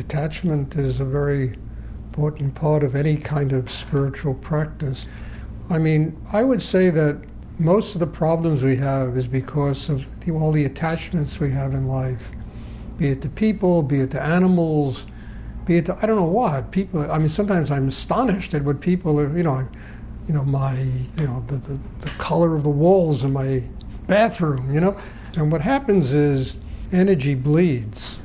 detachment is a very important part of any kind of spiritual practice. I mean, I would say that most of the problems we have is because of the, all the attachments we have in life, be it to people, be it to animals, be it to I don't know what people. I mean, sometimes I'm astonished at what people are. You know, you know my you know the, the, the color of the walls in my bathroom. You know, and what happens is energy bleeds.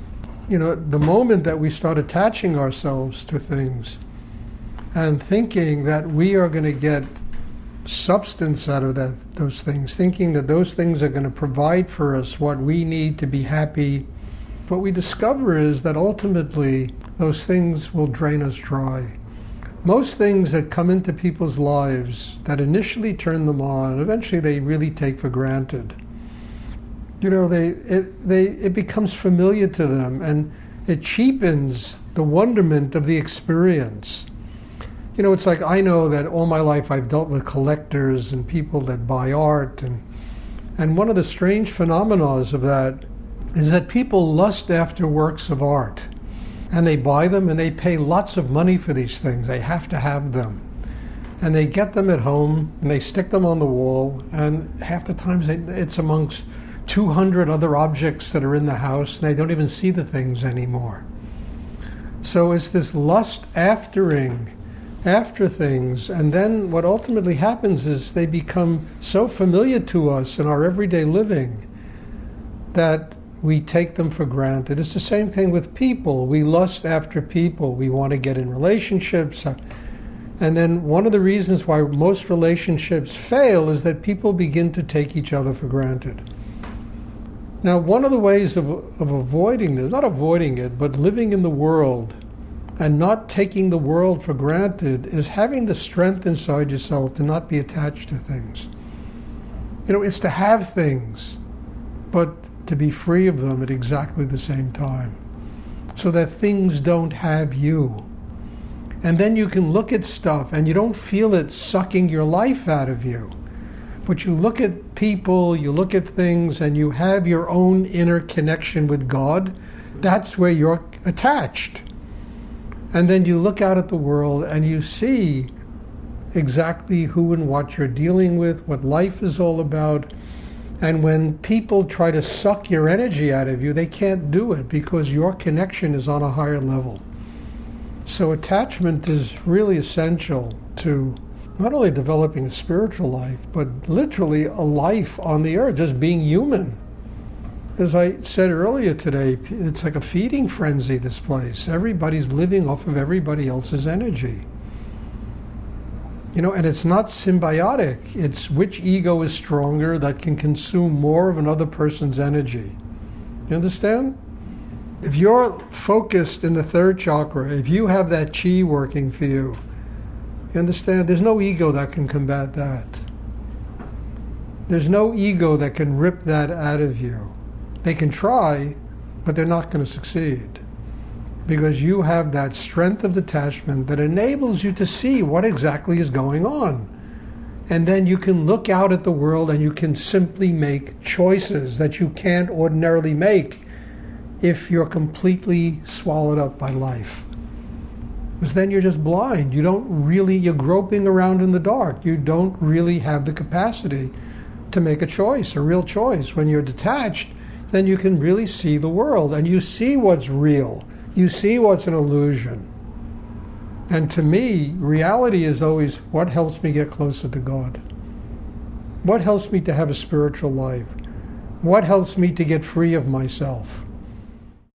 You know, the moment that we start attaching ourselves to things and thinking that we are going to get substance out of that, those things, thinking that those things are going to provide for us what we need to be happy. What we discover is that ultimately those things will drain us dry. Most things that come into people's lives that initially turn them on, eventually they really take for granted. You know, they it, they it becomes familiar to them, and it cheapens the wonderment of the experience you know, it's like I know that all my life I've dealt with collectors and people that buy art, and and one of the strange phenomena of that is that people lust after works of art, and they buy them and they pay lots of money for these things. They have to have them, and they get them at home and they stick them on the wall, and half the times it's amongst 200 other objects that are in the house, and they don't even see the things anymore. So it's this lust aftering after things. And then what ultimately happens is they become so familiar to us in our everyday living that we take them for granted. It's the same thing with people. We lust after people, we want to get in relationships. And then one of the reasons why most relationships fail is that people begin to take each other for granted. Now, one of the ways of, of avoiding this, not avoiding it, but living in the world and not taking the world for granted is having the strength inside yourself to not be attached to things. You know, it's to have things, but to be free of them at exactly the same time. So that things don't have you. And then you can look at stuff and you don't feel it sucking your life out of you. But you look at people, you look at things, and you have your own inner connection with God. That's where you're attached. And then you look out at the world and you see exactly who and what you're dealing with, what life is all about. And when people try to suck your energy out of you, they can't do it because your connection is on a higher level. So, attachment is really essential to not only developing a spiritual life, but literally a life on the earth, just being human as I said earlier today, it's like a feeding frenzy, this place. Everybody's living off of everybody else's energy. You know, and it's not symbiotic. It's which ego is stronger that can consume more of another person's energy. You understand? If you're focused in the third chakra, if you have that chi working for you, you understand? There's no ego that can combat that. There's no ego that can rip that out of you. They can try, but they're not going to succeed because you have that strength of detachment that enables you to see what exactly is going on. And then you can look out at the world and you can simply make choices that you can't ordinarily make if you're completely swallowed up by life. Because then you're just blind. You don't really, you're groping around in the dark. You don't really have the capacity to make a choice, a real choice. When you're detached, then you can really see the world and you see what's real. You see what's an illusion. And to me, reality is always what helps me get closer to God? What helps me to have a spiritual life? What helps me to get free of myself?